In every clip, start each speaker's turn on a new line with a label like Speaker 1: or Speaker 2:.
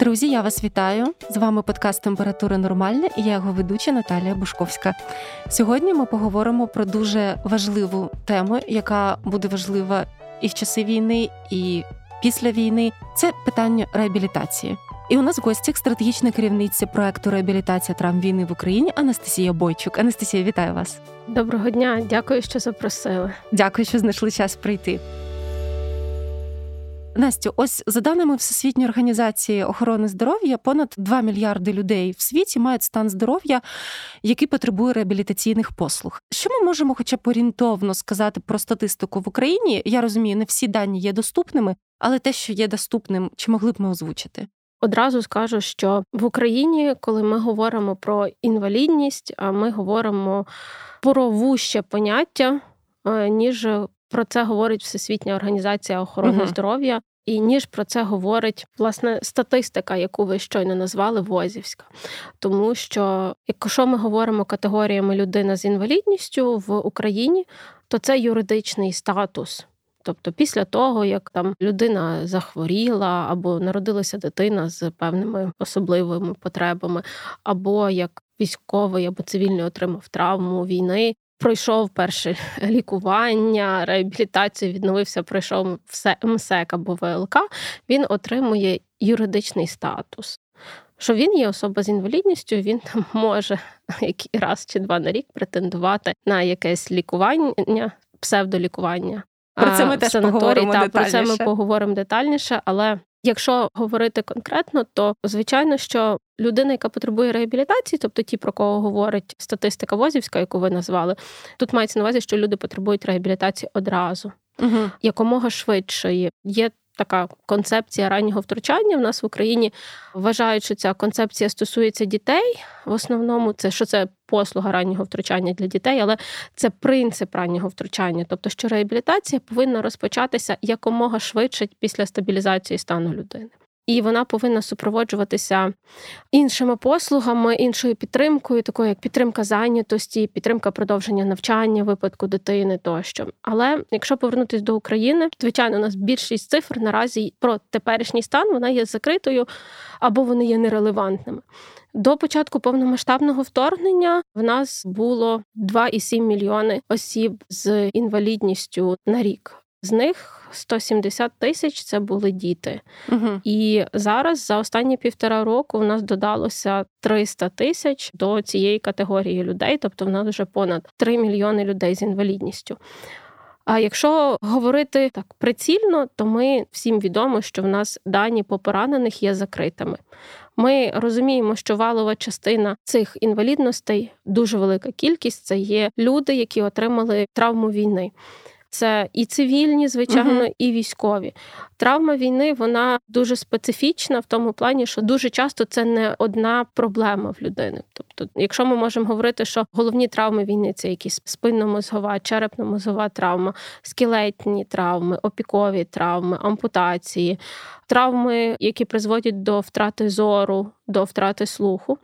Speaker 1: Друзі, я вас вітаю. З вами подкаст Температура Нормальна і я його ведуча Наталія Бушковська. Сьогодні ми поговоримо про дуже важливу тему, яка буде важлива і в часи війни, і після війни. Це питання реабілітації. І у нас в гостях стратегічна керівниця проекту реабілітація травм війни в Україні Анастасія Бойчук. Анастасія, вітаю вас.
Speaker 2: Доброго дня, дякую, що запросили.
Speaker 1: Дякую, що знайшли час прийти. Настю, ось за даними Всесвітньої організації охорони здоров'я, понад 2 мільярди людей в світі мають стан здоров'я, який потребує реабілітаційних послуг. Що ми можемо, хоча б орієнтовно сказати про статистику в Україні? Я розумію, не всі дані є доступними, але те, що є доступним, чи могли б ми озвучити?
Speaker 2: Одразу скажу, що в Україні, коли ми говоримо про інвалідність, а ми говоримо про вуще поняття, е, ніж про це говорить Всесвітня організація охорони uh-huh. здоров'я, і ніж про це говорить власне статистика, яку ви щойно назвали Возівська. Тому що, якщо ми говоримо категоріями людина з інвалідністю в Україні, то це юридичний статус. Тобто, після того, як там людина захворіла, або народилася дитина з певними особливими потребами, або як військовий або цивільний отримав травму війни, пройшов перше лікування, реабілітацію, відновився, пройшов все МСЕК або ВЛК, він отримує юридичний статус. Що він є особа з інвалідністю, він там може раз чи два на рік претендувати на якесь лікування, псевдолікування.
Speaker 1: Про це ми теж поговоримо
Speaker 2: та,
Speaker 1: детальніше.
Speaker 2: Про це ми поговоримо детальніше, але Якщо говорити конкретно, то звичайно, що людина, яка потребує реабілітації, тобто ті, про кого говорить статистика Возівська, яку ви назвали, тут мається на увазі, що люди потребують реабілітації одразу, угу. якомога швидшої. Є така концепція раннього втручання в нас в Україні. Вважають, що ця концепція стосується дітей. В основному це що це послуга раннього втручання для дітей, але це принцип раннього втручання, тобто що реабілітація повинна розпочатися якомога швидше після стабілізації стану людини і вона повинна супроводжуватися іншими послугами, іншою підтримкою, такою як підтримка зайнятості, підтримка продовження навчання, випадку дитини тощо. Але якщо повернутися до України, звичайно, у нас більшість цифр наразі про теперішній стан вона є закритою або вони є нерелевантними. До початку повномасштабного вторгнення в нас було 2,7 мільйони осіб з інвалідністю на рік. З них 170 тисяч це були діти. Угу. І зараз за останні півтора року в нас додалося 300 тисяч до цієї категорії людей, тобто в нас вже понад 3 мільйони людей з інвалідністю. А якщо говорити так прицільно, то ми всім відомо, що в нас дані по поранених є закритими. Ми розуміємо, що валова частина цих інвалідностей дуже велика кількість це є люди, які отримали травму війни. Це і цивільні, звичайно, uh і військові. Травма війни вона дуже специфічна в тому плані, що дуже часто це не одна проблема в людини. Тобто, якщо ми можемо говорити, що головні травми війни це якісь спинномозгова, черепно-мозгова травма, скелетні травми, опікові травми, ампутації, травми, які призводять до втрати зору, до втрати слуху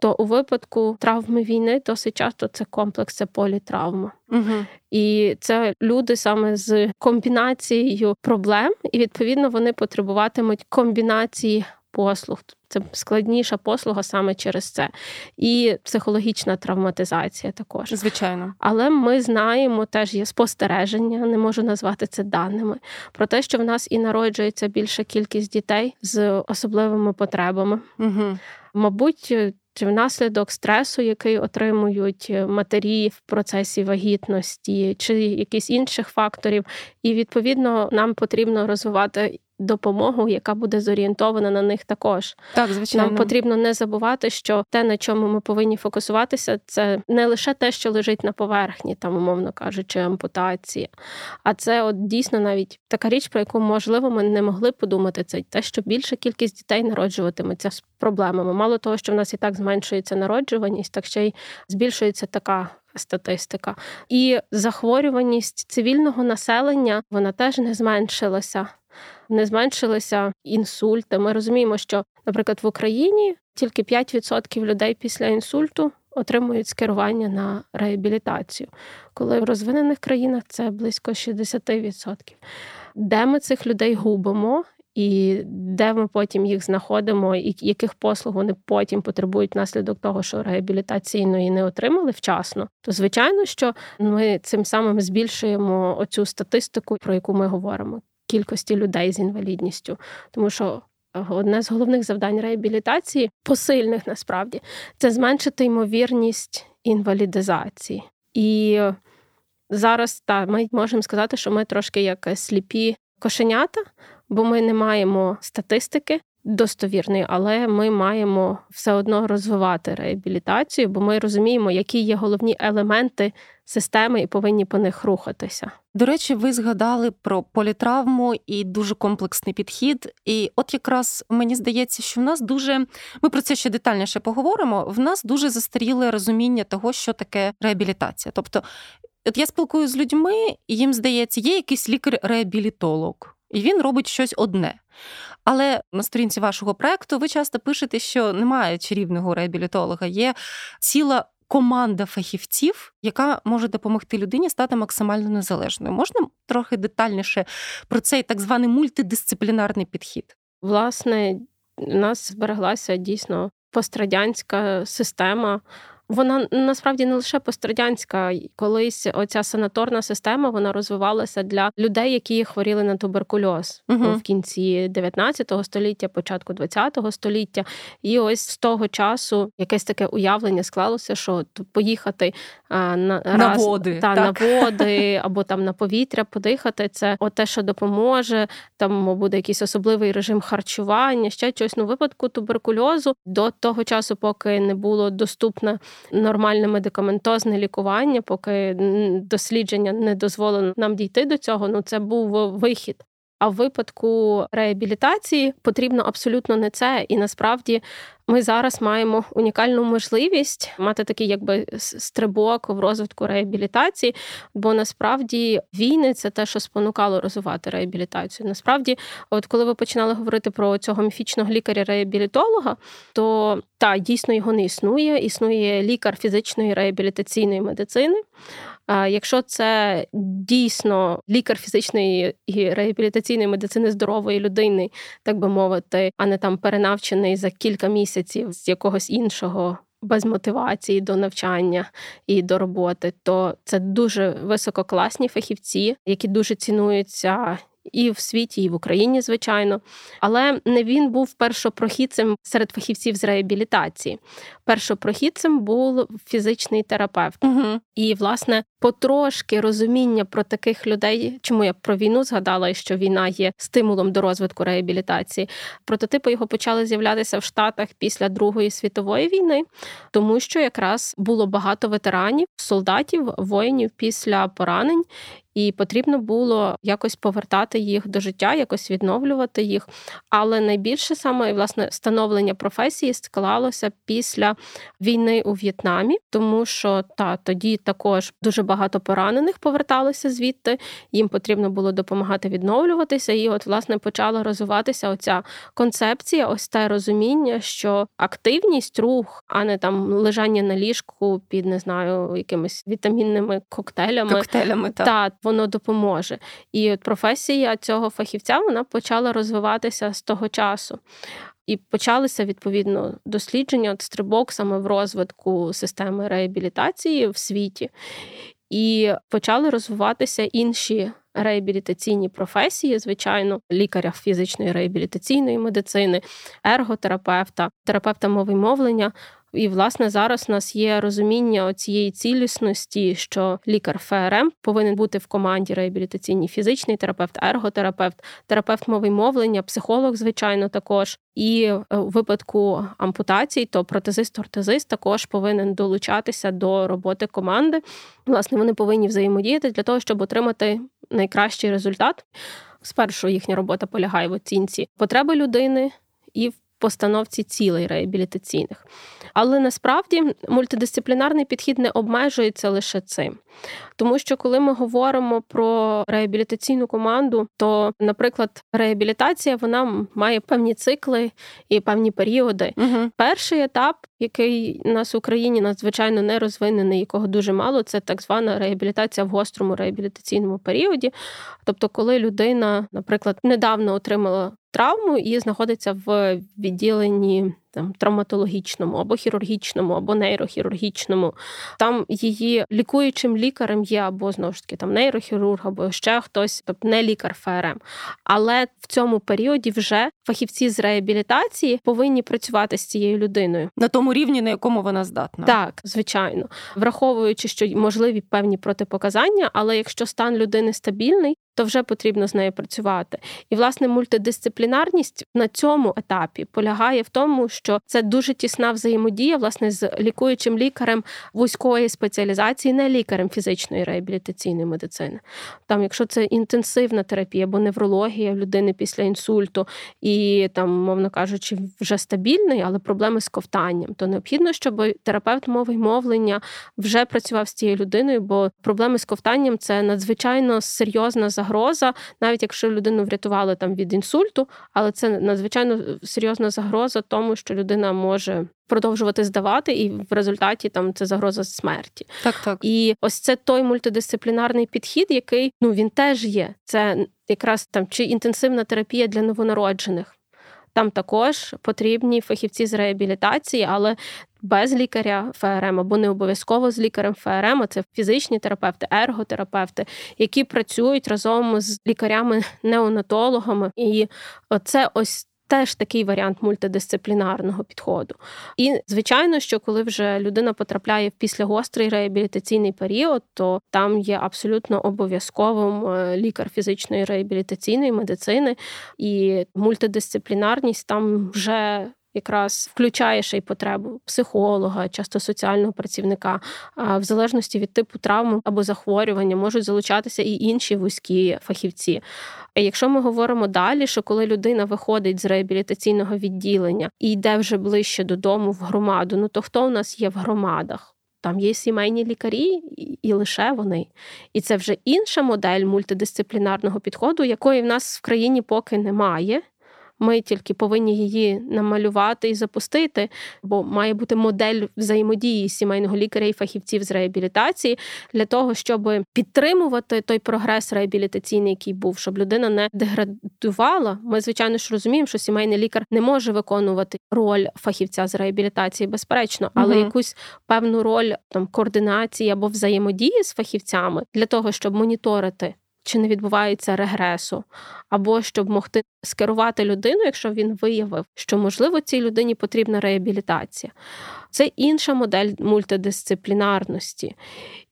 Speaker 2: то у випадку травми війни досить часто це комплекс, це політравма. Угу. І це люди саме з комбінацією проблем, і відповідно вони потребуватимуть комбінації послуг. Це складніша послуга саме через це, і психологічна травматизація також.
Speaker 1: Звичайно.
Speaker 2: Але ми знаємо, теж є спостереження, не можу назвати це даними, про те, що в нас і народжується більша кількість дітей з особливими потребами. Угу. Мабуть, чи внаслідок стресу, який отримують е, матері в процесі вагітності, чи якісь інших факторів, і відповідно нам потрібно розвивати допомогу, яка буде зорієнтована на них також.
Speaker 1: Так, звичайно.
Speaker 2: Нам потрібно не забувати, що те, на чому ми повинні фокусуватися, це не лише те, що лежить на поверхні, там, умовно кажучи, ампутація. А це от дійсно навіть така річ, про яку можливо ми не могли подумати. Це те, що більша кількість дітей народжуватиметься з проблемами. Мало того, що в нас і так зменшується народжуваність, так ще й збільшується така. Статистика і захворюваність цивільного населення вона теж не зменшилася не зменшилися інсульти. Ми розуміємо, що, наприклад, в Україні тільки 5% людей після інсульту отримують скерування на реабілітацію, коли в розвинених країнах це близько 60%. Де ми цих людей губимо? І де ми потім їх знаходимо, і яких послуг вони потім потребують внаслідок того, що реабілітаційної не отримали вчасно, то звичайно, що ми цим самим збільшуємо оцю статистику, про яку ми говоримо, кількості людей з інвалідністю, тому що. Одне з головних завдань реабілітації, посильних насправді, це зменшити ймовірність інвалідизації. І зараз та ми можемо сказати, що ми трошки як сліпі кошенята, бо ми не маємо статистики достовірної, але ми маємо все одно розвивати реабілітацію, бо ми розуміємо, які є головні елементи системи і повинні по них рухатися.
Speaker 1: До речі, ви згадали про політравму і дуже комплексний підхід. І от якраз мені здається, що в нас дуже ми про це ще детальніше поговоримо. В нас дуже застаріле розуміння того, що таке реабілітація. Тобто, от я спілкуюся з людьми, і їм здається, є якийсь лікар-реабілітолог і він робить щось одне. Але на сторінці вашого проекту ви часто пишете, що немає чарівного реабілітолога, є ціла. Команда фахівців, яка може допомогти людині стати максимально незалежною. Можна трохи детальніше про цей так званий мультидисциплінарний підхід?
Speaker 2: Власне, у нас збереглася дійсно пострадянська система вона насправді не лише пострадянська. Колись оця санаторна система вона розвивалася для людей, які хворіли на туберкульоз uh в кінці 19 століття, початку 20 століття. І ось з того часу якесь таке уявлення склалося, що поїхати а, на
Speaker 1: на води
Speaker 2: та так. на води або там на повітря подихати. Це от те, що допоможе. Там буде якийсь особливий режим харчування, ще щось. Ну, випадку туберкульозу до того часу, поки не було доступна нормальне медикаментозне лікування, поки дослідження не дозволено нам дійти до цього. Ну це був вихід. А в випадку реабілітації потрібно абсолютно не це. І насправді ми зараз маємо унікальну можливість мати такий, якби стрибок в розвитку реабілітації, бо насправді війни це те, що спонукало розвивати реабілітацію. Насправді, от коли ви починали говорити про цього міфічного лікаря-реабілітолога, то та дійсно його не існує. Існує лікар фізичної реабілітаційної медицини. Якщо це дійсно лікар фізичної і реабілітаційної медицини здорової людини, так би мовити, а не там перенавчений за кілька місяців з якогось іншого. Без мотивації до навчання і до роботи, то це дуже висококласні фахівці, які дуже цінуються і в світі, і в Україні, звичайно. Але не він був першопрохідцем серед фахівців з реабілітації. Першопрохідцем був фізичний терапевт. Угу. І, власне, потрошки розуміння про таких людей, чому я про війну згадала, і що війна є стимулом до розвитку реабілітації. Прототипи його почали з'являтися в Штатах після Другої світової війни, тому що якраз було багато ветеранів, солдатів, воїнів після поранень і потрібно було якось повертати їх до життя, якось відновлювати їх. Але найбільше саме власне становлення професії склалося після війни у В'єтнамі, тому що та тоді також дуже багато поранених поверталося звідти. Їм потрібно було допомагати відновлюватися. І, от, власне, почала розвиватися оця концепція, ось те розуміння, що активність, рух, а не там лежання на ліжку під не знаю якимись вітамінними коктейлями.
Speaker 1: Коктейлями, так.
Speaker 2: Та, воно допоможе. І от професія цього фахівця вона почала розвиватися з того часу. І почалися відповідно дослідження от стрибок саме в розвитку системи реабілітації в світі, і почали розвиватися інші реабілітаційні професії, звичайно, лікаря фізичної реабілітаційної медицини, ерготерапевта, терапевта мови мовлення. І, власне, зараз у нас є розуміння цієї цілісності, що лікар ФРМ повинен бути в команді реабілітаційній фізичний терапевт, ерготерапевт, терапевт мови мовлення, психолог, звичайно, також. І е, у випадку ампутацій, то протезист-ортезист також повинен долучатися до роботи команди. Власне, вони повинні взаємодіяти для того, щоб отримати найкращий результат. Спершу їхня робота полягає в оцінці потреби людини і в постановці цілей реабілітаційних. Але насправді мультидисциплінарний підхід не обмежується лише цим. Тому що коли ми говоримо про реабілітаційну команду, то, наприклад, реабілітація вона має певні цикли і певні періоди. Угу. Перший етап який у нас в Україні надзвичайно не розвинений, якого дуже мало, це так звана реабілітація в гострому реабілітаційному періоді. Тобто, коли людина, наприклад, недавно отримала травму і знаходиться в відділенні там травматологічному або хірургічному, або нейрохірургічному. Там її лікуючим лікарем є або знову ж таки там нейрохірург, або ще хтось, тобто не лікар ФРМ. Але в цьому періоді вже фахівці з реабілітації повинні працювати з цією людиною
Speaker 1: на тому рівні, на якому вона здатна.
Speaker 2: Так, звичайно, враховуючи, що можливі певні протипоказання, але якщо стан людини стабільний, то вже потрібно з нею працювати. І власне мультидисциплінарність на цьому етапі полягає в тому, що це дуже тісна взаємодія власне з лікуючим лікарем вузької спеціалізації, не лікарем фізичної реабілітаційної медицини. Там, якщо це інтенсивна терапія або неврологія людини після інсульту, і там, мовно кажучи, вже стабільний, але проблеми з ковтанням, то необхідно, щоб терапевт мови й мовлення вже працював з цією людиною, бо проблеми з ковтанням це надзвичайно серйозна загроза загроза, навіть якщо людину врятували там від інсульту, але це надзвичайно серйозна загроза тому, що людина може. Продовжувати здавати, і в результаті там це загроза смерті.
Speaker 1: Так, так.
Speaker 2: І ось це той мультидисциплінарний підхід, який ну він теж є. Це якраз там чи інтенсивна терапія для новонароджених. Там також потрібні фахівці з реабілітації, але без лікаря ФРМ або не обов'язково з лікарем ФРМ, а це фізичні терапевти, ерготерапевти, які працюють разом з лікарями-неонатологами. І це ось. Теж такий варіант мультидисциплінарного підходу. І, звичайно, що коли вже людина потрапляє в післягострий реабілітаційний період, то там є абсолютно обов'язковим е, лікар фізичної реабілітаційної медицини, і мультидисциплінарність там вже якраз включає ще й потребу психолога, часто соціального працівника. В залежності від типу травми або захворювання можуть залучатися і інші вузькі фахівці. Якщо ми говоримо далі, що коли людина виходить з реабілітаційного відділення і йде вже ближче додому в громаду, ну то хто у нас є в громадах? Там є сімейні лікарі, і лише вони. І це вже інша модель мультидисциплінарного підходу, якої в нас в країні поки немає. Ми тільки повинні її намалювати і запустити, бо має бути модель взаємодії сімейного лікаря і фахівців з реабілітації для того, щоб підтримувати той прогрес реабілітаційний, який був, щоб людина не деградувала. Ми, звичайно ж, розуміємо, що сімейний лікар не може виконувати роль фахівця з реабілітації, безперечно, але угу. якусь певну роль там координації або взаємодії з фахівцями для того, щоб моніторити чи не відбувається регресу, або щоб могти скерувати людину, якщо він виявив, що можливо цій людині потрібна реабілітація. Це інша модель мультидисциплінарності.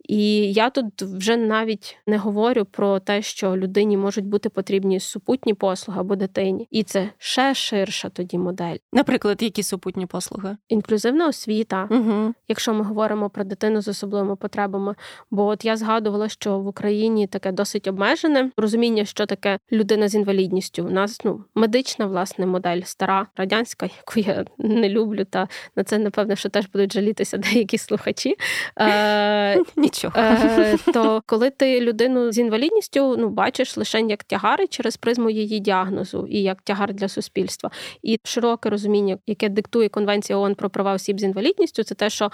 Speaker 2: І я тут вже навіть не говорю про те, що людині можуть бути потрібні супутні послуги або дитині, і це ще ширша тоді модель.
Speaker 1: Наприклад, які супутні послуги?
Speaker 2: Інклюзивна освіта, угу. якщо ми говоримо про дитину з особливими потребами. Бо от я згадувала, що в Україні таке досить обмежене розуміння, що таке людина з інвалідністю. У нас ну медична власне модель, стара радянська, яку я не люблю, та на це напевно, що теж будуть жалітися деякі слухачі. Е,
Speaker 1: нічого. Е,
Speaker 2: То коли ти людину з інвалідністю ну бачиш лише як тягари через призму її діагнозу і як тягар для суспільства, і широке розуміння, яке диктує конвенція ООН про права осіб з інвалідністю, це те, що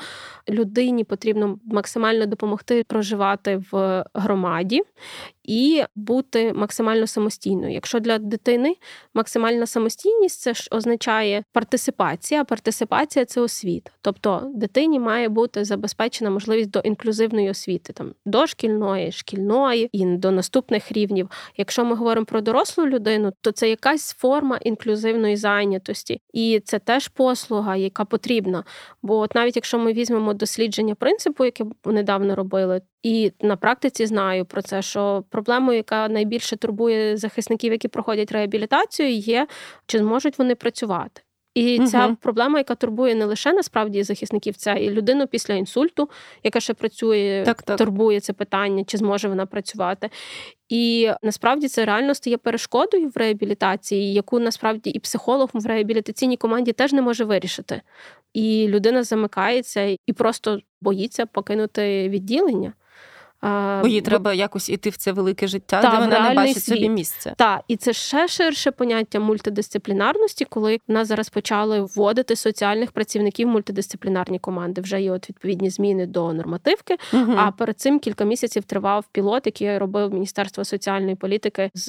Speaker 2: людині потрібно максимально допомогти проживати в громаді і бути максимально самостійною. Якщо для дитини максимальна самостійність, це ж означає партисипація. Партисипація це освіта. Тобто дитині має бути забезпечена можливість до інклюзивної освіти, там дошкільної, шкільної і до наступних рівнів. Якщо ми говоримо про дорослу людину, то це якась форма інклюзивної зайнятості, і це теж послуга, яка потрібна. Бо от навіть якщо ми візьмемо дослідження принципу, яке недавно робили, і на практиці знаю про це, що проблемою, яка найбільше турбує захисників, які проходять реабілітацію, є чи зможуть вони працювати. І угу. ця проблема, яка турбує не лише насправді захисників, це і людину після інсульту, яка ще працює, так, так. турбує це питання, чи зможе вона працювати. І насправді це реально стає перешкодою в реабілітації, яку насправді і психолог в реабілітаційній команді теж не може вирішити. І людина замикається і просто боїться покинути відділення.
Speaker 1: Бо їй треба якось іти в це велике життя, та, де вона не бачить світ. собі місце.
Speaker 2: Так, і це ще ширше поняття мультидисциплінарності, коли в нас зараз почали вводити соціальних працівників мультидисциплінарні команди. Вже є от відповідні зміни до нормативки. Угу. А перед цим кілька місяців тривав пілот, який робив Міністерство соціальної політики з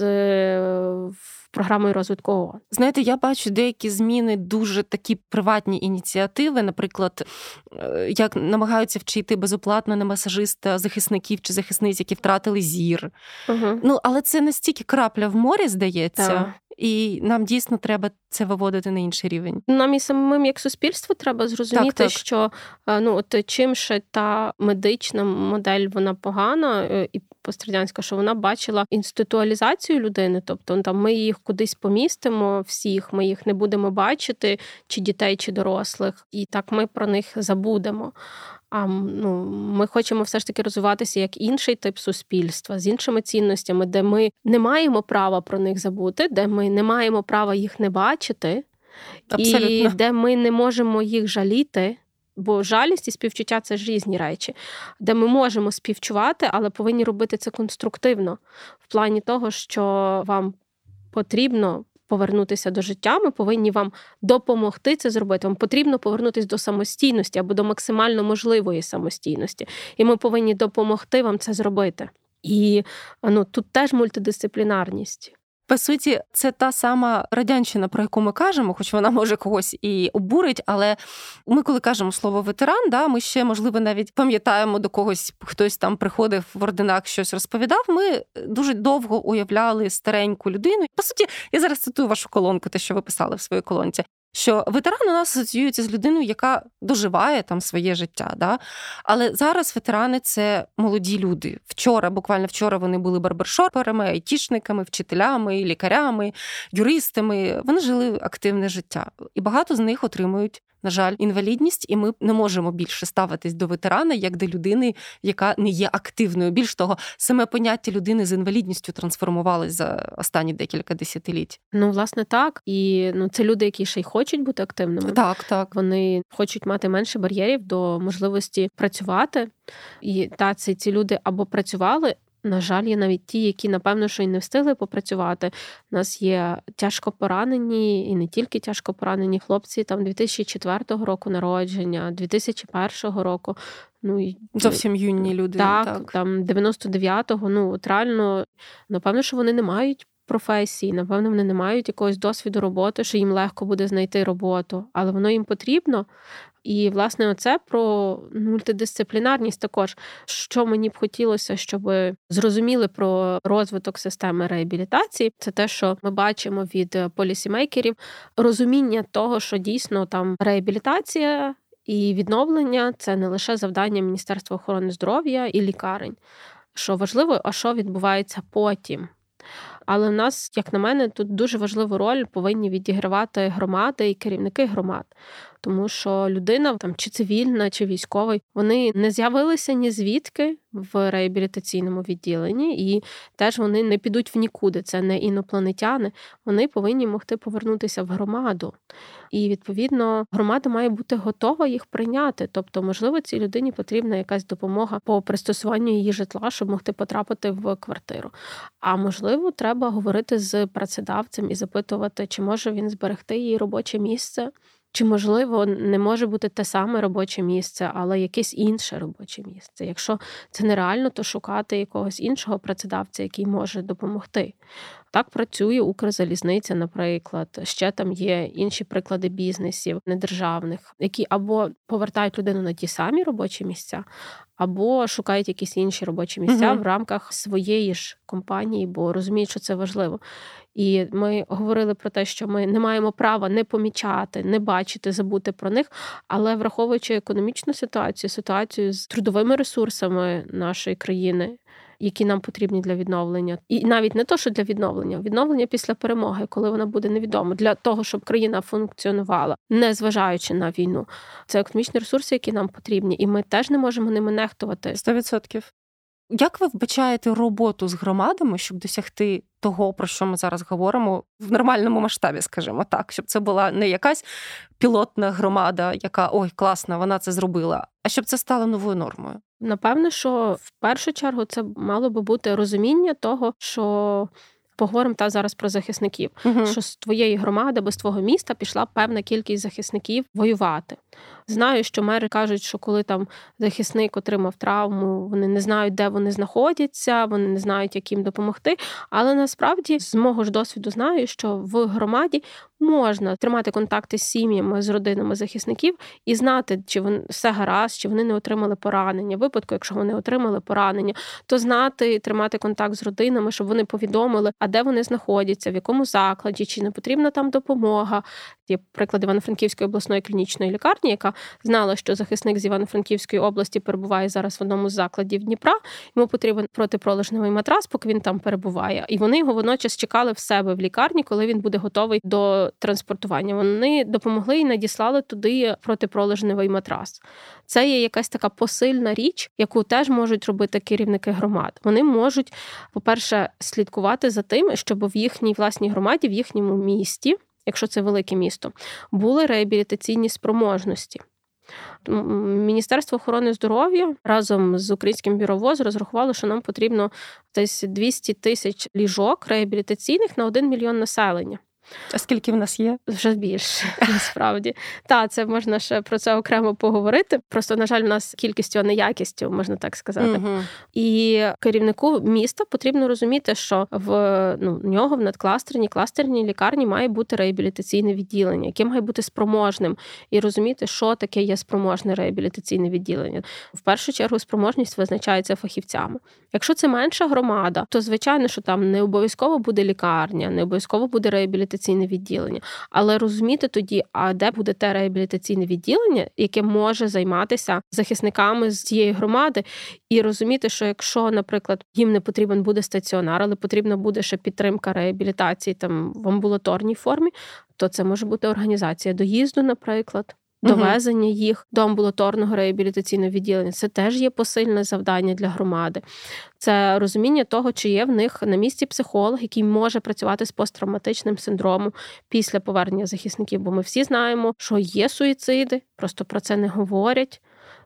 Speaker 2: програмою розвитку ООН.
Speaker 1: Знаєте, я бачу деякі зміни дуже такі приватні ініціативи. Наприклад, е, як намагаються вчити безоплатно на масажиста захисників чи захисниць, які втратили зір. Угу. Ну але це настільки крапля в морі, здається. Так. І нам дійсно треба це виводити на інший рівень.
Speaker 2: Нам і самим як суспільство треба зрозуміти, так, так. що е, ну от чим ще та медична модель вона погана е, і пострадянська, що вона бачила інституалізацію людини, тобто там ми їх кудись помістимо, всіх ми їх не будемо бачити, чи дітей, чи дорослих, і так ми про них забудемо. А ну, ми хочемо все ж таки розвиватися як інший тип суспільства з іншими цінностями, де ми не маємо права про них забути, де ми не маємо права їх не бачити, Абсолютно. і де ми не можемо їх жаліти. Бо жалість і співчуття це ж різні речі, де ми можемо співчувати, але повинні робити це конструктивно в плані того, що вам потрібно повернутися до життя, ми повинні вам допомогти це зробити. Вам потрібно повернутися до самостійності або до максимально можливої самостійності. І ми повинні допомогти вам це зробити. І ну, тут теж мультидисциплінарність.
Speaker 1: По суті, це та сама радянщина, про яку ми кажемо, хоч вона може когось і обурить, але ми, коли кажемо слово ветеран, да, ми ще, можливо, навіть пам'ятаємо до когось, хтось там приходив в ординах, щось розповідав. Ми дуже довго уявляли стареньку людину. По суті, я зараз цитую вашу колонку, те, що ви писали в своїй колонці що ветеран у нас асоціюється з людиною, яка доживає там своє життя. Да? Але зараз ветерани це молоді люди. Вчора, буквально вчора, вони були барбершоперами, айтішниками, вчителями, лікарями, юристами. Вони жили активне життя, і багато з них отримують на жаль, інвалідність, і ми не можемо більше ставитись до ветерана як до людини, яка не є активною. Більш того, саме поняття людини з інвалідністю трансформувалось за останні декілька десятиліть.
Speaker 2: Ну, власне, так. І ну, це люди, які ще й хочуть бути активними.
Speaker 1: Так, так.
Speaker 2: Вони хочуть мати менше бар'єрів до можливості працювати. І та ці, ці люди або працювали. На жаль, є навіть ті, які, напевно, що й не встигли попрацювати. У нас є тяжко поранені, і не тільки тяжко поранені хлопці там 2004 року народження, 2001 року. Ну і
Speaker 1: зовсім юні люди.
Speaker 2: Так, так. там 99-го. Ну от реально, напевно, що вони не мають. Професії, напевно, вони не мають якогось досвіду роботи, що їм легко буде знайти роботу, але воно їм потрібно. І, власне, оце про мультидисциплінарність також, що мені б хотілося, щоб зрозуміли про розвиток системи реабілітації, це те, що ми бачимо від полісімейкерів, розуміння того, що дійсно там реабілітація. І відновлення це не лише завдання Міністерства охорони здоров'я і лікарень. Що важливо, а що відбувається потім. Але в нас, як на мене, тут дуже важливу роль повинні відігравати громади і керівники громад тому що людина там чи цивільна, чи військовий, вони не з'явилися ні звідки в реабілітаційному відділенні, і теж вони не підуть в нікуди. Це не інопланетяни. Вони повинні могти повернутися в громаду. І відповідно громада має бути готова їх прийняти. Тобто, можливо, цій людині потрібна якась допомога по пристосуванню її житла, щоб могти потрапити в квартиру. А можливо, треба говорити з працедавцем і запитувати, чи може він зберегти її робоче місце. Чи можливо не може бути те саме робоче місце, але якесь інше робоче місце? Якщо це нереально, то шукати якогось іншого працедавця, який може допомогти. Так працює Укрзалізниця, наприклад. Ще там є інші приклади бізнесів недержавних, які або повертають людину на ті самі робочі місця, або шукають якісь інші робочі місця угу. в рамках своєї ж компанії, бо розуміють, що це важливо. І ми говорили про те, що ми не маємо права не помічати, не бачити, забути про них. Але враховуючи економічну ситуацію, ситуацію з трудовими ресурсами нашої країни, які нам потрібні для відновлення, і навіть не то, що для відновлення, відновлення після перемоги, коли вона буде невідома, для того, щоб країна функціонувала, не зважаючи на війну. Це економічні ресурси, які нам потрібні, і ми теж не можемо ними нехтувати.
Speaker 1: 100%. Як ви вбачаєте роботу з громадами, щоб досягти того, про що ми зараз говоримо, в нормальному масштабі, скажімо так, щоб це була не якась пілотна громада, яка ой, класна, вона це зробила, а щоб це стало новою нормою?
Speaker 2: Напевно, що в першу чергу це мало би бути розуміння того, що. Поговоримо та зараз про захисників, uh що з твоєї громади або з твого міста пішла певна кількість захисників воювати. Знаю, що мери кажуть, що коли там захисник отримав травму, вони не знають, де вони знаходяться, вони не знають, як їм допомогти. Але насправді, з мого ж досвіду, знаю, що в громаді можна тримати контакти з сім'ями, з родинами захисників і знати, чи вони все гаразд, чи вони не отримали поранення. Випадку, якщо вони отримали поранення, то знати, тримати контакт з родинами, щоб вони повідомили, а де вони знаходяться, в якому закладі, чи не потрібна там допомога. Є приклад Івано-Франківської обласної клінічної лікарні, яка знала, що захисник з Івано-Франківської області перебуває зараз в одному з закладів Дніпра. Йому потрібен протипролежневий матрас, поки він там перебуває. І вони його водночас чекали в себе в лікарні, коли він буде готовий до транспортування. Вони допомогли і надіслали туди протипролежневий матрас. Це є якась така посильна річ, яку теж можуть робити керівники громад. Вони можуть, по-перше, слідкувати за тим, щоб в їхній власній громаді, в їхньому місті якщо це велике місто, були реабілітаційні спроможності. Міністерство охорони здоров'я разом з Українським бюро розрахувало, що нам потрібно десь 200 тисяч ліжок реабілітаційних на 1 мільйон населення.
Speaker 1: А скільки в нас є?
Speaker 2: Вже більше, насправді. Та, це можна ще про це окремо поговорити. Просто, на жаль, у нас кількістю, а не якістю, можна так сказати. Угу. І керівнику міста потрібно розуміти, що в ну, нього в надкластерній кластерній лікарні має бути реабілітаційне відділення, яке має бути спроможним, і розуміти, що таке є спроможне реабілітаційне відділення. В першу чергу спроможність визначається фахівцями. Якщо це менша громада, то звичайно, що там не обов'язково буде лікарня, не обов'язково буде реабілітаційне реабілітаційне відділення, але розуміти тоді, а де буде те реабілітаційне відділення, яке може займатися захисниками з цієї громади, і розуміти, що якщо, наприклад, їм не потрібен буде стаціонар, але потрібна буде ще підтримка реабілітації там в амбулаторній формі, то це може бути організація доїзду, наприклад довезення їх до амбулаторного реабілітаційного відділення. Це теж є посильне завдання для громади. Це розуміння того, чи є в них на місці психолог, який може працювати з посттравматичним синдромом після повернення захисників. Бо ми всі знаємо, що є суїциди, просто про це не говорять.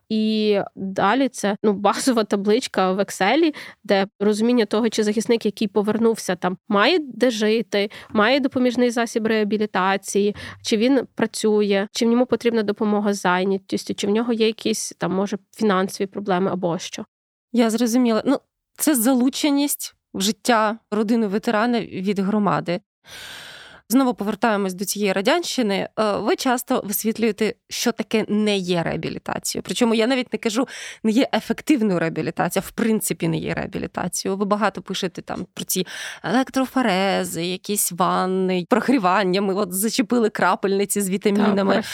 Speaker 2: І далі це ну базова табличка в Excel, де розуміння того, чи захисник, який повернувся, там має де жити, має допоміжний засіб реабілітації, чи він працює, чи в ньому потрібна допомога з зайнятістю, чи в нього є якісь там може фінансові проблеми або що.
Speaker 1: Я зрозуміла. Ну це залученість в життя родини ветерана від громади знову повертаємось до цієї радянщини. Е, ви часто висвітлюєте, що таке не є реабілітацією. Причому я навіть не кажу, не є ефективною реабілітацією, в принципі, не є реабілітацією. Ви багато пишете там про ці електрофорези, якісь ванни, прогрівання. Ми от зачепили крапельниці з вітамінами.
Speaker 2: Так,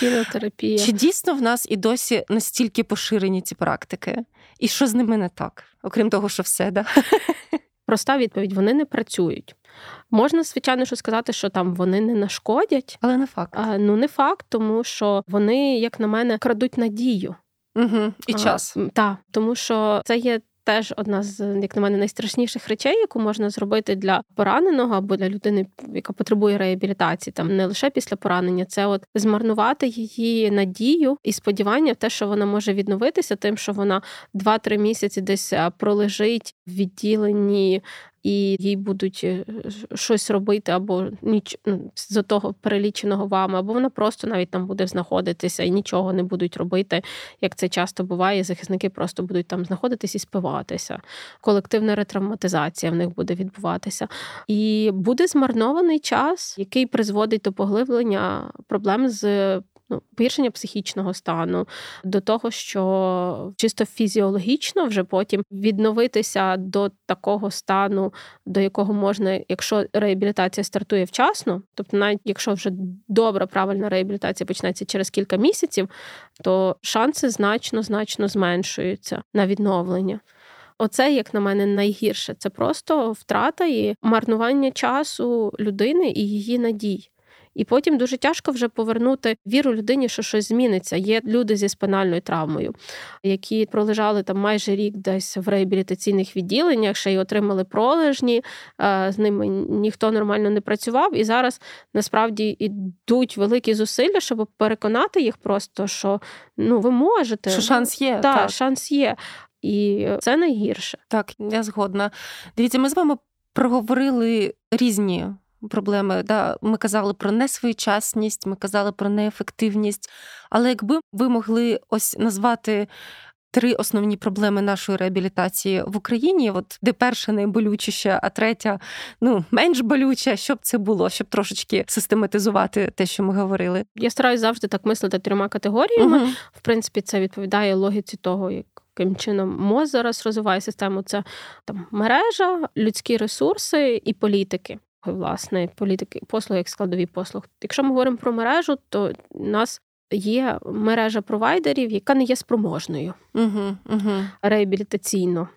Speaker 1: Чи дійсно в нас і досі настільки поширені ці практики? І що з ними не так? Окрім того, що все, да?
Speaker 2: Проста відповідь: вони не працюють. Можна, звичайно, що сказати, що там вони не нашкодять,
Speaker 1: але не факт.
Speaker 2: А, Ну не факт, тому що вони, як на мене, крадуть надію.
Speaker 1: Угу, І час.
Speaker 2: Так, тому що це є теж одна з, як на мене, найстрашніших речей, яку можна зробити для пораненого або для людини, яка потребує реабілітації, там не лише після поранення, це от змарнувати її надію і сподівання в те, що вона може відновитися, тим, що вона 2-3 місяці десь пролежить в відділенні і їй будуть е, щось робити, або ніч ну, з того переліченого вами, або вона просто навіть там буде знаходитися і нічого не будуть робити, як це часто буває. Захисники просто будуть там знаходитись і спиватися. Колективна ретравматизація в них буде відбуватися. І буде змарнований час, який призводить до поглиблення проблем з ну, погіршення психічного стану, до того, що чисто фізіологічно вже потім відновитися до такого стану, до якого можна, якщо реабілітація стартує вчасно, тобто, навіть якщо вже добра, правильна реабілітація почнеться через кілька місяців, то шанси значно значно зменшуються на відновлення. Оце, як на мене, найгірше. Це просто втрата і марнування часу людини і її надій. І потім дуже тяжко вже повернути віру людині, що щось зміниться. Є люди зі спинальною травмою, які пролежали там майже рік десь в реабілітаційних відділеннях, ще й отримали пролежні, з ними ніхто нормально не працював. І зараз насправді йдуть великі зусилля, щоб переконати їх просто, що ну ви можете.
Speaker 1: Що шанс є.
Speaker 2: Так, так. шанс є. і це найгірше.
Speaker 1: Так, я згодна. Дивіться, ми з вами проговорили різні. Проблеми, да, ми казали про несвоєчасність, ми казали про неефективність. Але якби ви могли ось назвати три основні проблеми нашої реабілітації в Україні, от де перша найболючіша, а третя ну менш болюча, щоб це було, щоб трошечки систематизувати те, що ми говорили.
Speaker 2: Я стараюсь завжди так мислити трьома категоріями. Угу. В принципі, це відповідає логіці того, як. Яким чином МОЗ зараз розвиває систему, це там мережа, людські ресурси і політики. Власне, політики, послуги як складові послуг. Якщо ми говоримо про мережу, то у нас є мережа провайдерів, яка не є спроможною угу, угу. реабілітаційно.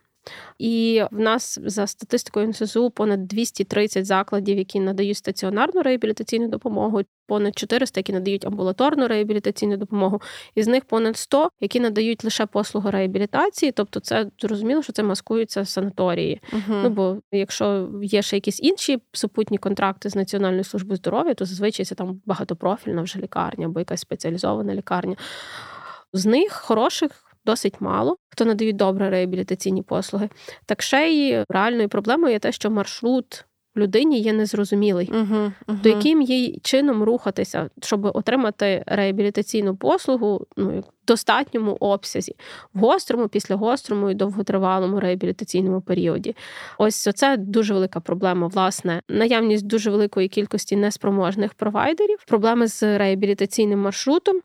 Speaker 2: І в нас за статистикою НСЗУ понад 230 закладів, які надають стаціонарну реабілітаційну допомогу, понад 400, які надають амбулаторну реабілітаційну допомогу, із них понад 100, які надають лише послугу реабілітації. Тобто, це зрозуміло, що це маскуються санаторії. uh Ну бо якщо є ще якісь інші супутні контракти з Національною службою здоров'я, то зазвичай це там багатопрофільна вже лікарня або якась спеціалізована лікарня. З них хороших досить мало, хто надають добре реабілітаційні послуги. Так ще й реальною проблемою є те, що маршрут. Людині є незрозумілий, uh-huh, uh-huh. до яким їй чином рухатися, щоб отримати реабілітаційну послугу ну, в достатньому обсязі, в гострому, післягострому і довготривалому реабілітаційному періоді. Ось це дуже велика проблема. Власне, наявність дуже великої кількості неспроможних провайдерів, проблеми з реабілітаційним маршрутом.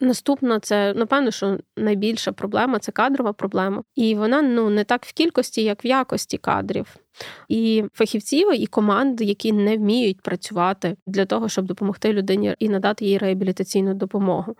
Speaker 2: Наступна це напевно, що найбільша проблема це кадрова проблема, і вона ну не так в кількості, як в якості кадрів і фахівців, і команд, які не вміють працювати для того, щоб допомогти людині і надати їй реабілітаційну допомогу.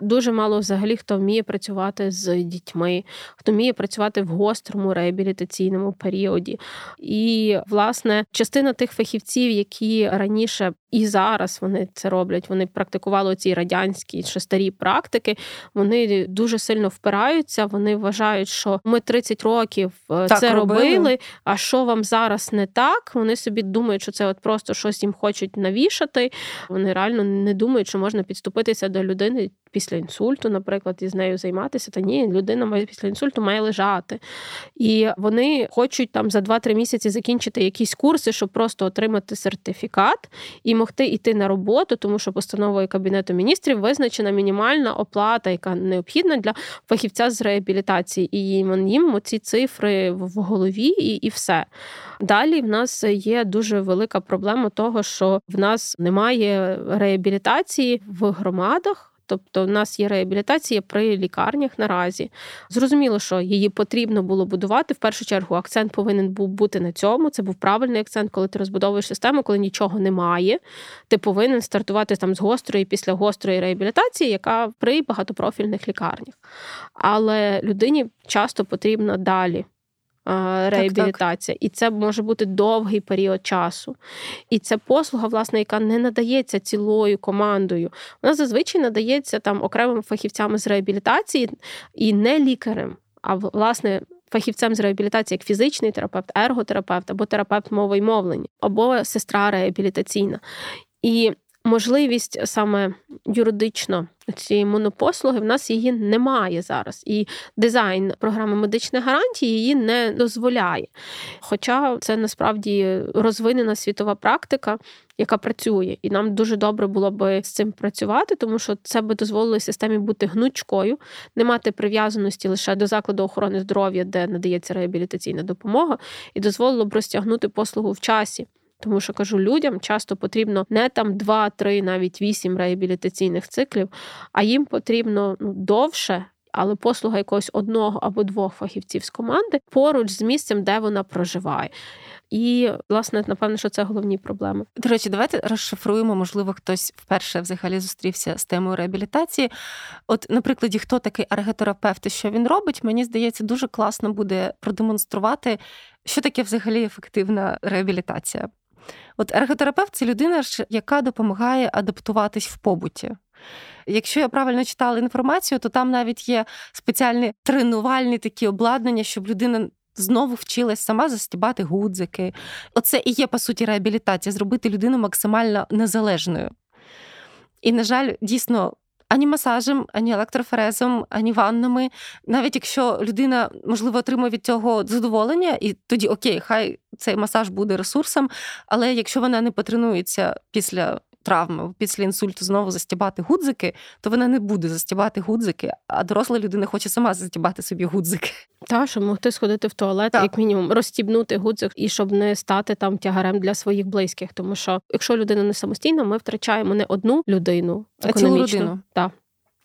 Speaker 2: Дуже мало взагалі хто вміє працювати з дітьми, хто вміє працювати в гострому реабілітаційному періоді. І, власне, частина тих фахівців, які раніше і зараз вони це роблять, вони практикували ці радянські ще старі практики, вони дуже сильно впираються. Вони вважають, що ми 30 років е, так, це робили. робили. А що вам зараз не так. Вони собі думають, що це от просто щось їм хочуть навішати. Вони реально не думають, що можна підступитися до людини після інсульту, наприклад, і з нею займатися. Та ні, людина має після інсульту має лежати. І вони хочуть там за 2-3 місяці закінчити якісь курси, щоб просто отримати сертифікат і могти йти на роботу, тому що постановою Кабінету міністрів визначена мінімальна оплата, яка необхідна для фахівця з реабілітації. І їм ці цифри в голові, і, і все. Далі в нас є дуже велика проблема того, що в нас немає реабілітації в громадах. Тобто в нас є реабілітація при лікарнях наразі. Зрозуміло, що її потрібно було будувати. В першу чергу акцент повинен був бути на цьому. Це був правильний акцент, коли ти розбудовуєш систему, коли нічого немає. Ти повинен стартувати там з гострої після гострої реабілітації, яка при багатопрофільних лікарнях. Але людині часто потрібно далі реабілітація, так, так. і це може бути довгий період часу. І це послуга, власне, яка не надається цілою командою. Вона зазвичай надається там окремим фахівцям з реабілітації і не лікарем, а власне. Фахівцем з реабілітації, як фізичний терапевт, ерготерапевт або терапевт мови й мовлення, або сестра реабілітаційна. І можливість саме юридично цієї монопослуги в нас її немає зараз. І дизайн програми медичних гарантій її не дозволяє. Хоча це насправді розвинена світова практика. Яка працює, і нам дуже добре було би з цим працювати, тому що це би дозволило системі бути гнучкою, не мати прив'язаності лише до закладу охорони здоров'я, де надається реабілітаційна допомога, і дозволило б розтягнути послугу в часі. Тому що кажу, людям часто потрібно не там 2-3, навіть 8 реабілітаційних циклів, а їм потрібно ну, довше. Але послуга якогось одного або двох фахівців з команди поруч з місцем, де вона проживає. І, власне, напевно, що це головні проблеми.
Speaker 1: До речі, давайте розшифруємо, можливо, хтось вперше взагалі зустрівся з темою реабілітації. От, на прикладі, хто такий аргетерапевт і що він робить, мені здається, дуже класно буде продемонструвати, що таке взагалі ефективна реабілітація. От ерготерапевт це людина, яка допомагає адаптуватись в побуті. Якщо я правильно читала інформацію, то там навіть є спеціальні тренувальні такі обладнання, щоб людина. Знову вчилась сама застібати гудзики. Оце і є, по суті, реабілітація, зробити людину максимально незалежною. І, на жаль, дійсно, ані масажем, ані електроферезом, ані ваннами. Навіть якщо людина можливо отримує від цього задоволення, і тоді окей, хай цей масаж буде ресурсом. Але якщо вона не потренується після травми, після інсульту знову застібати гудзики, то вона не буде застібати гудзики, а доросла людина хоче сама застібати собі гудзики.
Speaker 2: Та, щоб могти сходити в туалет, так. як мінімум, розстібнути гудзик і щоб не стати там тягарем для своїх близьких. Тому що якщо людина не самостійна, ми втрачаємо не одну людину,
Speaker 1: а цілу людину.
Speaker 2: Так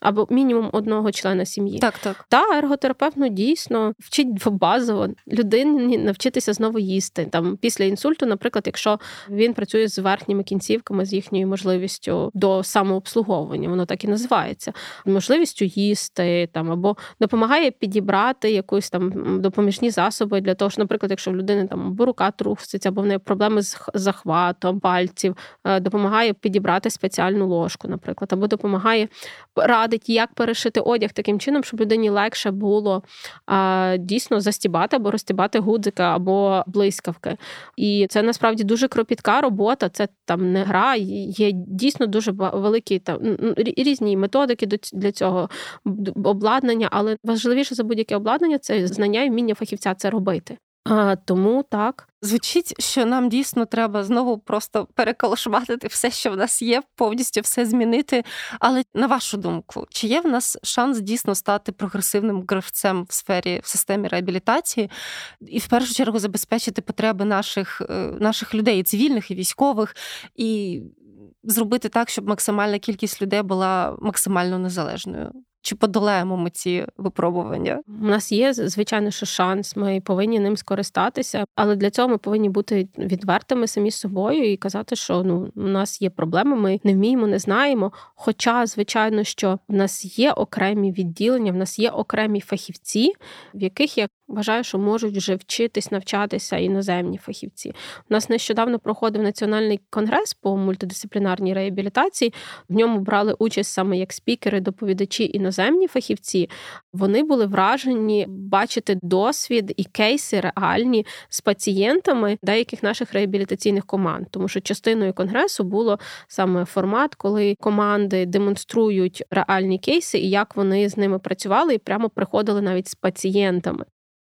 Speaker 2: або мінімум одного члена сім'ї.
Speaker 1: Так, так.
Speaker 2: Та ерготерапевт ну, дійсно вчить базово людині навчитися знову їсти. Там після інсульту, наприклад, якщо він працює з верхніми кінцівками, з їхньою можливістю до самообслуговування, воно так і називається, можливістю їсти там або допомагає підібрати якусь там допоміжні засоби для того, що, наприклад, якщо в людини там або рука труситься, або в неї проблеми з захватом пальців, е, допомагає підібрати спеціальну ложку, наприклад, або допомагає радить, як перешити одяг таким чином, щоб людині легше було а, дійсно застібати або розтібати гудзика або блискавки. І це насправді дуже кропітка робота. Це там не гра, є дійсно дуже великі там різні методики для цього обладнання, але важливіше за будь-яке обладнання це знання і вміння фахівця це робити. А, Тому так.
Speaker 1: Звучить, що нам дійсно треба знову просто переколошматити все, що в нас є, повністю все змінити. Але на вашу думку, чи є в нас шанс дійсно стати прогресивним гравцем в сфері в системі реабілітації і в першу чергу забезпечити потреби наших, е, наших людей, і цивільних і військових, і зробити так, щоб максимальна кількість людей була максимально незалежною? Чи подолаємо ми ці випробування?
Speaker 2: У нас є звичайно, що шанс. Ми повинні ним скористатися, але для цього ми повинні бути відвертими самі з собою і казати, що ну у нас є проблеми, ми не вміємо, не знаємо. Хоча, звичайно, що в нас є окремі відділення, в нас є окремі фахівці, в яких я вважаю, що можуть вже вчитись навчатися іноземні фахівці. У нас нещодавно проходив національний конгрес по мультидисциплінарній реабілітації. В ньому брали участь саме як спікери, доповідачі іноземні фахівці, вони були вражені бачити досвід і кейси реальні з пацієнтами деяких наших реабілітаційних команд, тому що частиною конгресу було саме формат, коли команди демонструють реальні кейси і як вони з ними працювали, і прямо приходили навіть з пацієнтами.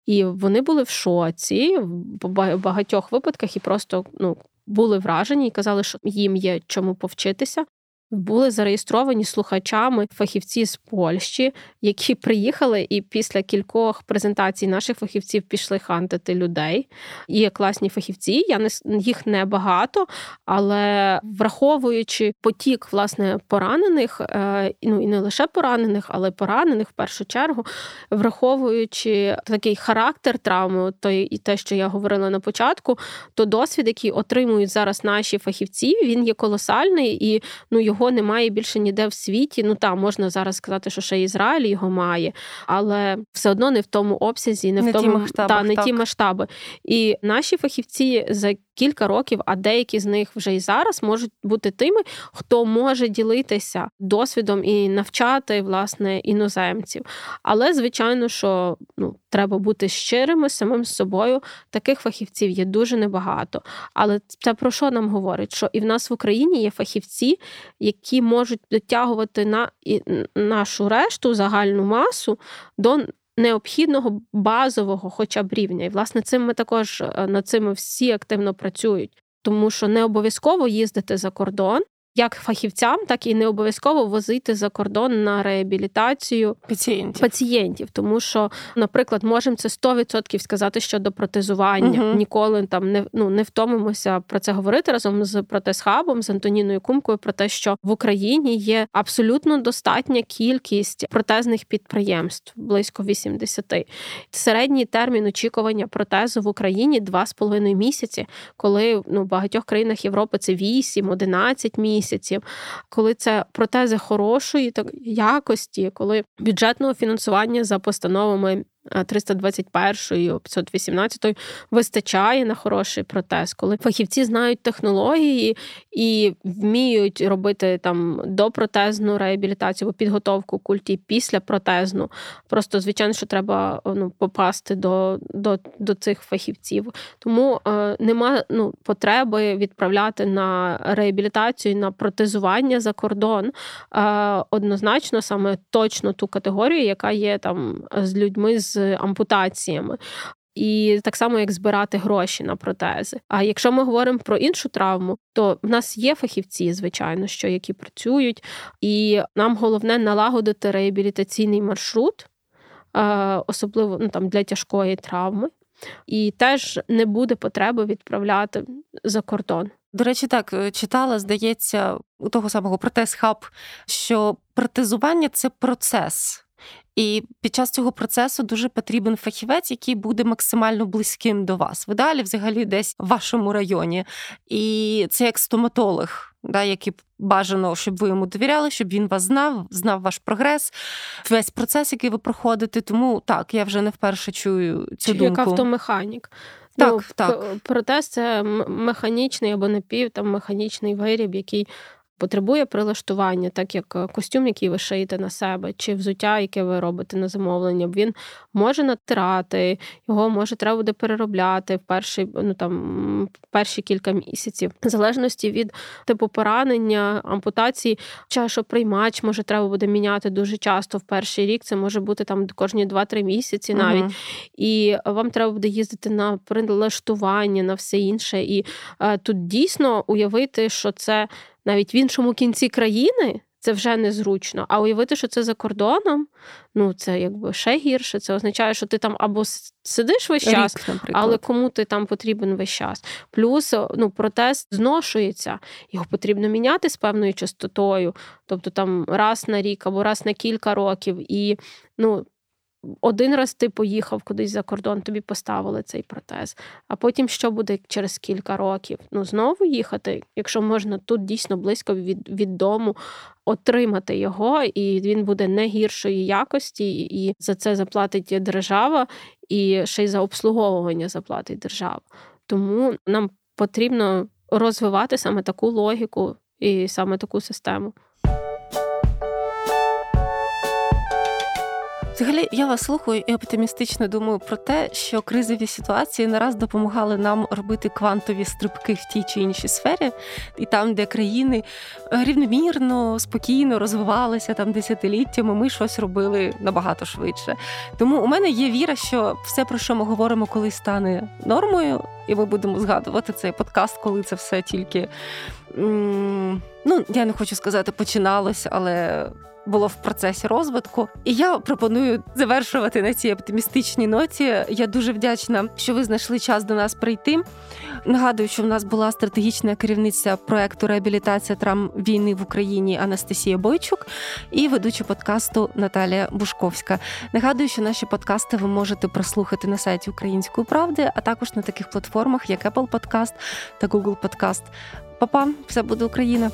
Speaker 2: І вони були в шоці в багатьох випадках і просто ну були вражені і казали, що їм є чому повчитися були зареєстровані слухачами фахівці з Польщі, які приїхали і після кількох презентацій наших фахівців пішли хантити людей. Є класні фахівці. Я не їх не багато, але враховуючи потік власне поранених, е, ну і не лише поранених, але поранених в першу чергу, враховуючи такий характер травми, то і те, що я говорила на початку, то досвід, який отримують зараз наші фахівці, він є колосальний і ну його його немає більше ніде в світі. Ну там можна зараз сказати, що ще Ізраїль його має, але все одно не в тому обсязі, не, не в тому
Speaker 1: ті масштаби, та,
Speaker 2: не ті масштаби. І наші фахівці за кілька років, а деякі з них вже і зараз можуть бути тими, хто може ділитися досвідом і навчати власне іноземців. Але звичайно, що ну треба бути щирими самим з собою. Таких фахівців є дуже небагато. Але це про що нам говорить? Що і в нас в Україні є фахівці, які можуть дотягувати на нашу решту загальну масу до необхідного базового, хоча б рівня. І власне цим ми також е, над цим всі активно працюють. Тому що не обов'язково їздити за кордон, як фахівцям, так і не обов'язково возити за кордон на реабілітацію
Speaker 1: пацієнтів,
Speaker 2: пацієнтів. Тому що, наприклад, можемо це 100% сказати щодо протезування. Угу. Ніколи там не ну не втомимося про це говорити разом з протезхабом, з Антоніною Кумкою про те, що в Україні є абсолютно достатня кількість протезних підприємств, близько 80. Середній термін очікування протезу в Україні 2,5 місяці, коли ну в багатьох країнах Європи це 8-11 місяців місяців, коли це протези хорошої так якості, коли бюджетного фінансування за постановами 321 518 вистачає на хороший протез, коли фахівці знають технології і вміють робити там допротезну реабілітацію або підготовку культі після протезну. Просто звичайно, що треба ну, попасти до до, до цих фахівців. Тому е, нема ну, потреби відправляти на реабілітацію на протезування за кордон. Е, Однозначно, саме точно ту категорію, яка є там з людьми з ампутаціями. І так само, як збирати гроші на протези. А якщо ми говоримо про іншу травму, то в нас є фахівці, звичайно, що які працюють, і нам головне налагодити реабілітаційний маршрут, особливо ну, там для тяжкої травми. І теж не буде потреби відправляти за кордон.
Speaker 1: До речі, так е, читала, здається, у того самого протез хаб, що протезування це процес. І під час цього процесу дуже потрібен фахівець, який буде максимально близьким до вас. Ви далі, взагалі, десь в вашому районі. І це як стоматолог, да, який бажано, щоб ви йому довіряли, щоб він вас знав, знав ваш прогрес, весь процес, який ви проходите. Тому так, я вже не вперше чую цю
Speaker 2: Чи
Speaker 1: думку.
Speaker 2: Як автомеханік.
Speaker 1: Так,
Speaker 2: ну,
Speaker 1: так.
Speaker 2: Протез це механічний або напів там механічний виріб, який потребує прилаштування, так як е, костюм, який ви шиєте на себе, чи взуття, яке ви робите на замовлення, він може натирати, його може треба буде переробляти в перші, ну там перші кілька місяців, в залежності від типу поранення, ампутації, чашоприймач може треба буде міняти дуже часто в перший рік. Це може бути там кожні 2-3 місяці навіть. Угу. І вам треба буде їздити на прилаштування, на все інше. І е, тут дійсно уявити, що це навіть в іншому кінці країни. Це вже незручно. А уявити, що це за кордоном, ну це якби ще гірше. Це означає, що ти там або сидиш весь час, Рік, але кому ти там потрібен весь час. Плюс ну, протез зношується, його потрібно міняти з певною частотою, тобто там раз на рік або раз на кілька років. І ну, один раз ти поїхав кудись за кордон, тобі поставили цей протез. А потім що буде через кілька років? Ну, знову їхати, якщо можна тут дійсно близько від від дому отримати його, і він буде не гіршої якості, і за це заплатить держава, і ще й за обслуговування заплатить держава. Тому нам потрібно розвивати саме таку логіку і саме таку систему.
Speaker 1: Взагалі, я вас слухаю і оптимістично думаю про те, що кризові ситуації не раз допомагали нам робити квантові стрибки в тій чи іншій сфері, і там, де країни е, рівномірно, спокійно розвивалися там десятиліттями, ми щось робили набагато швидше. Тому у мене є віра, що все, про що ми говоримо, колись стане нормою, і ми будемо згадувати цей подкаст, коли це все тільки. Ну, я не хочу сказати, починалось, але було в процесі розвитку. І я пропоную завершувати на цій оптимістичній ноті. Я дуже вдячна, що ви знайшли час до нас прийти. Нагадую, що в нас була стратегічна керівниця проекту реабілітація травм війни в Україні Анастасія Бойчук і ведуча подкасту Наталія Бушковська. Нагадую, що наші подкасти ви можете прослухати на сайті Української правди, а також на таких платформах, як Apple Podcast та Google Podcast. Па-па, все буде Україна.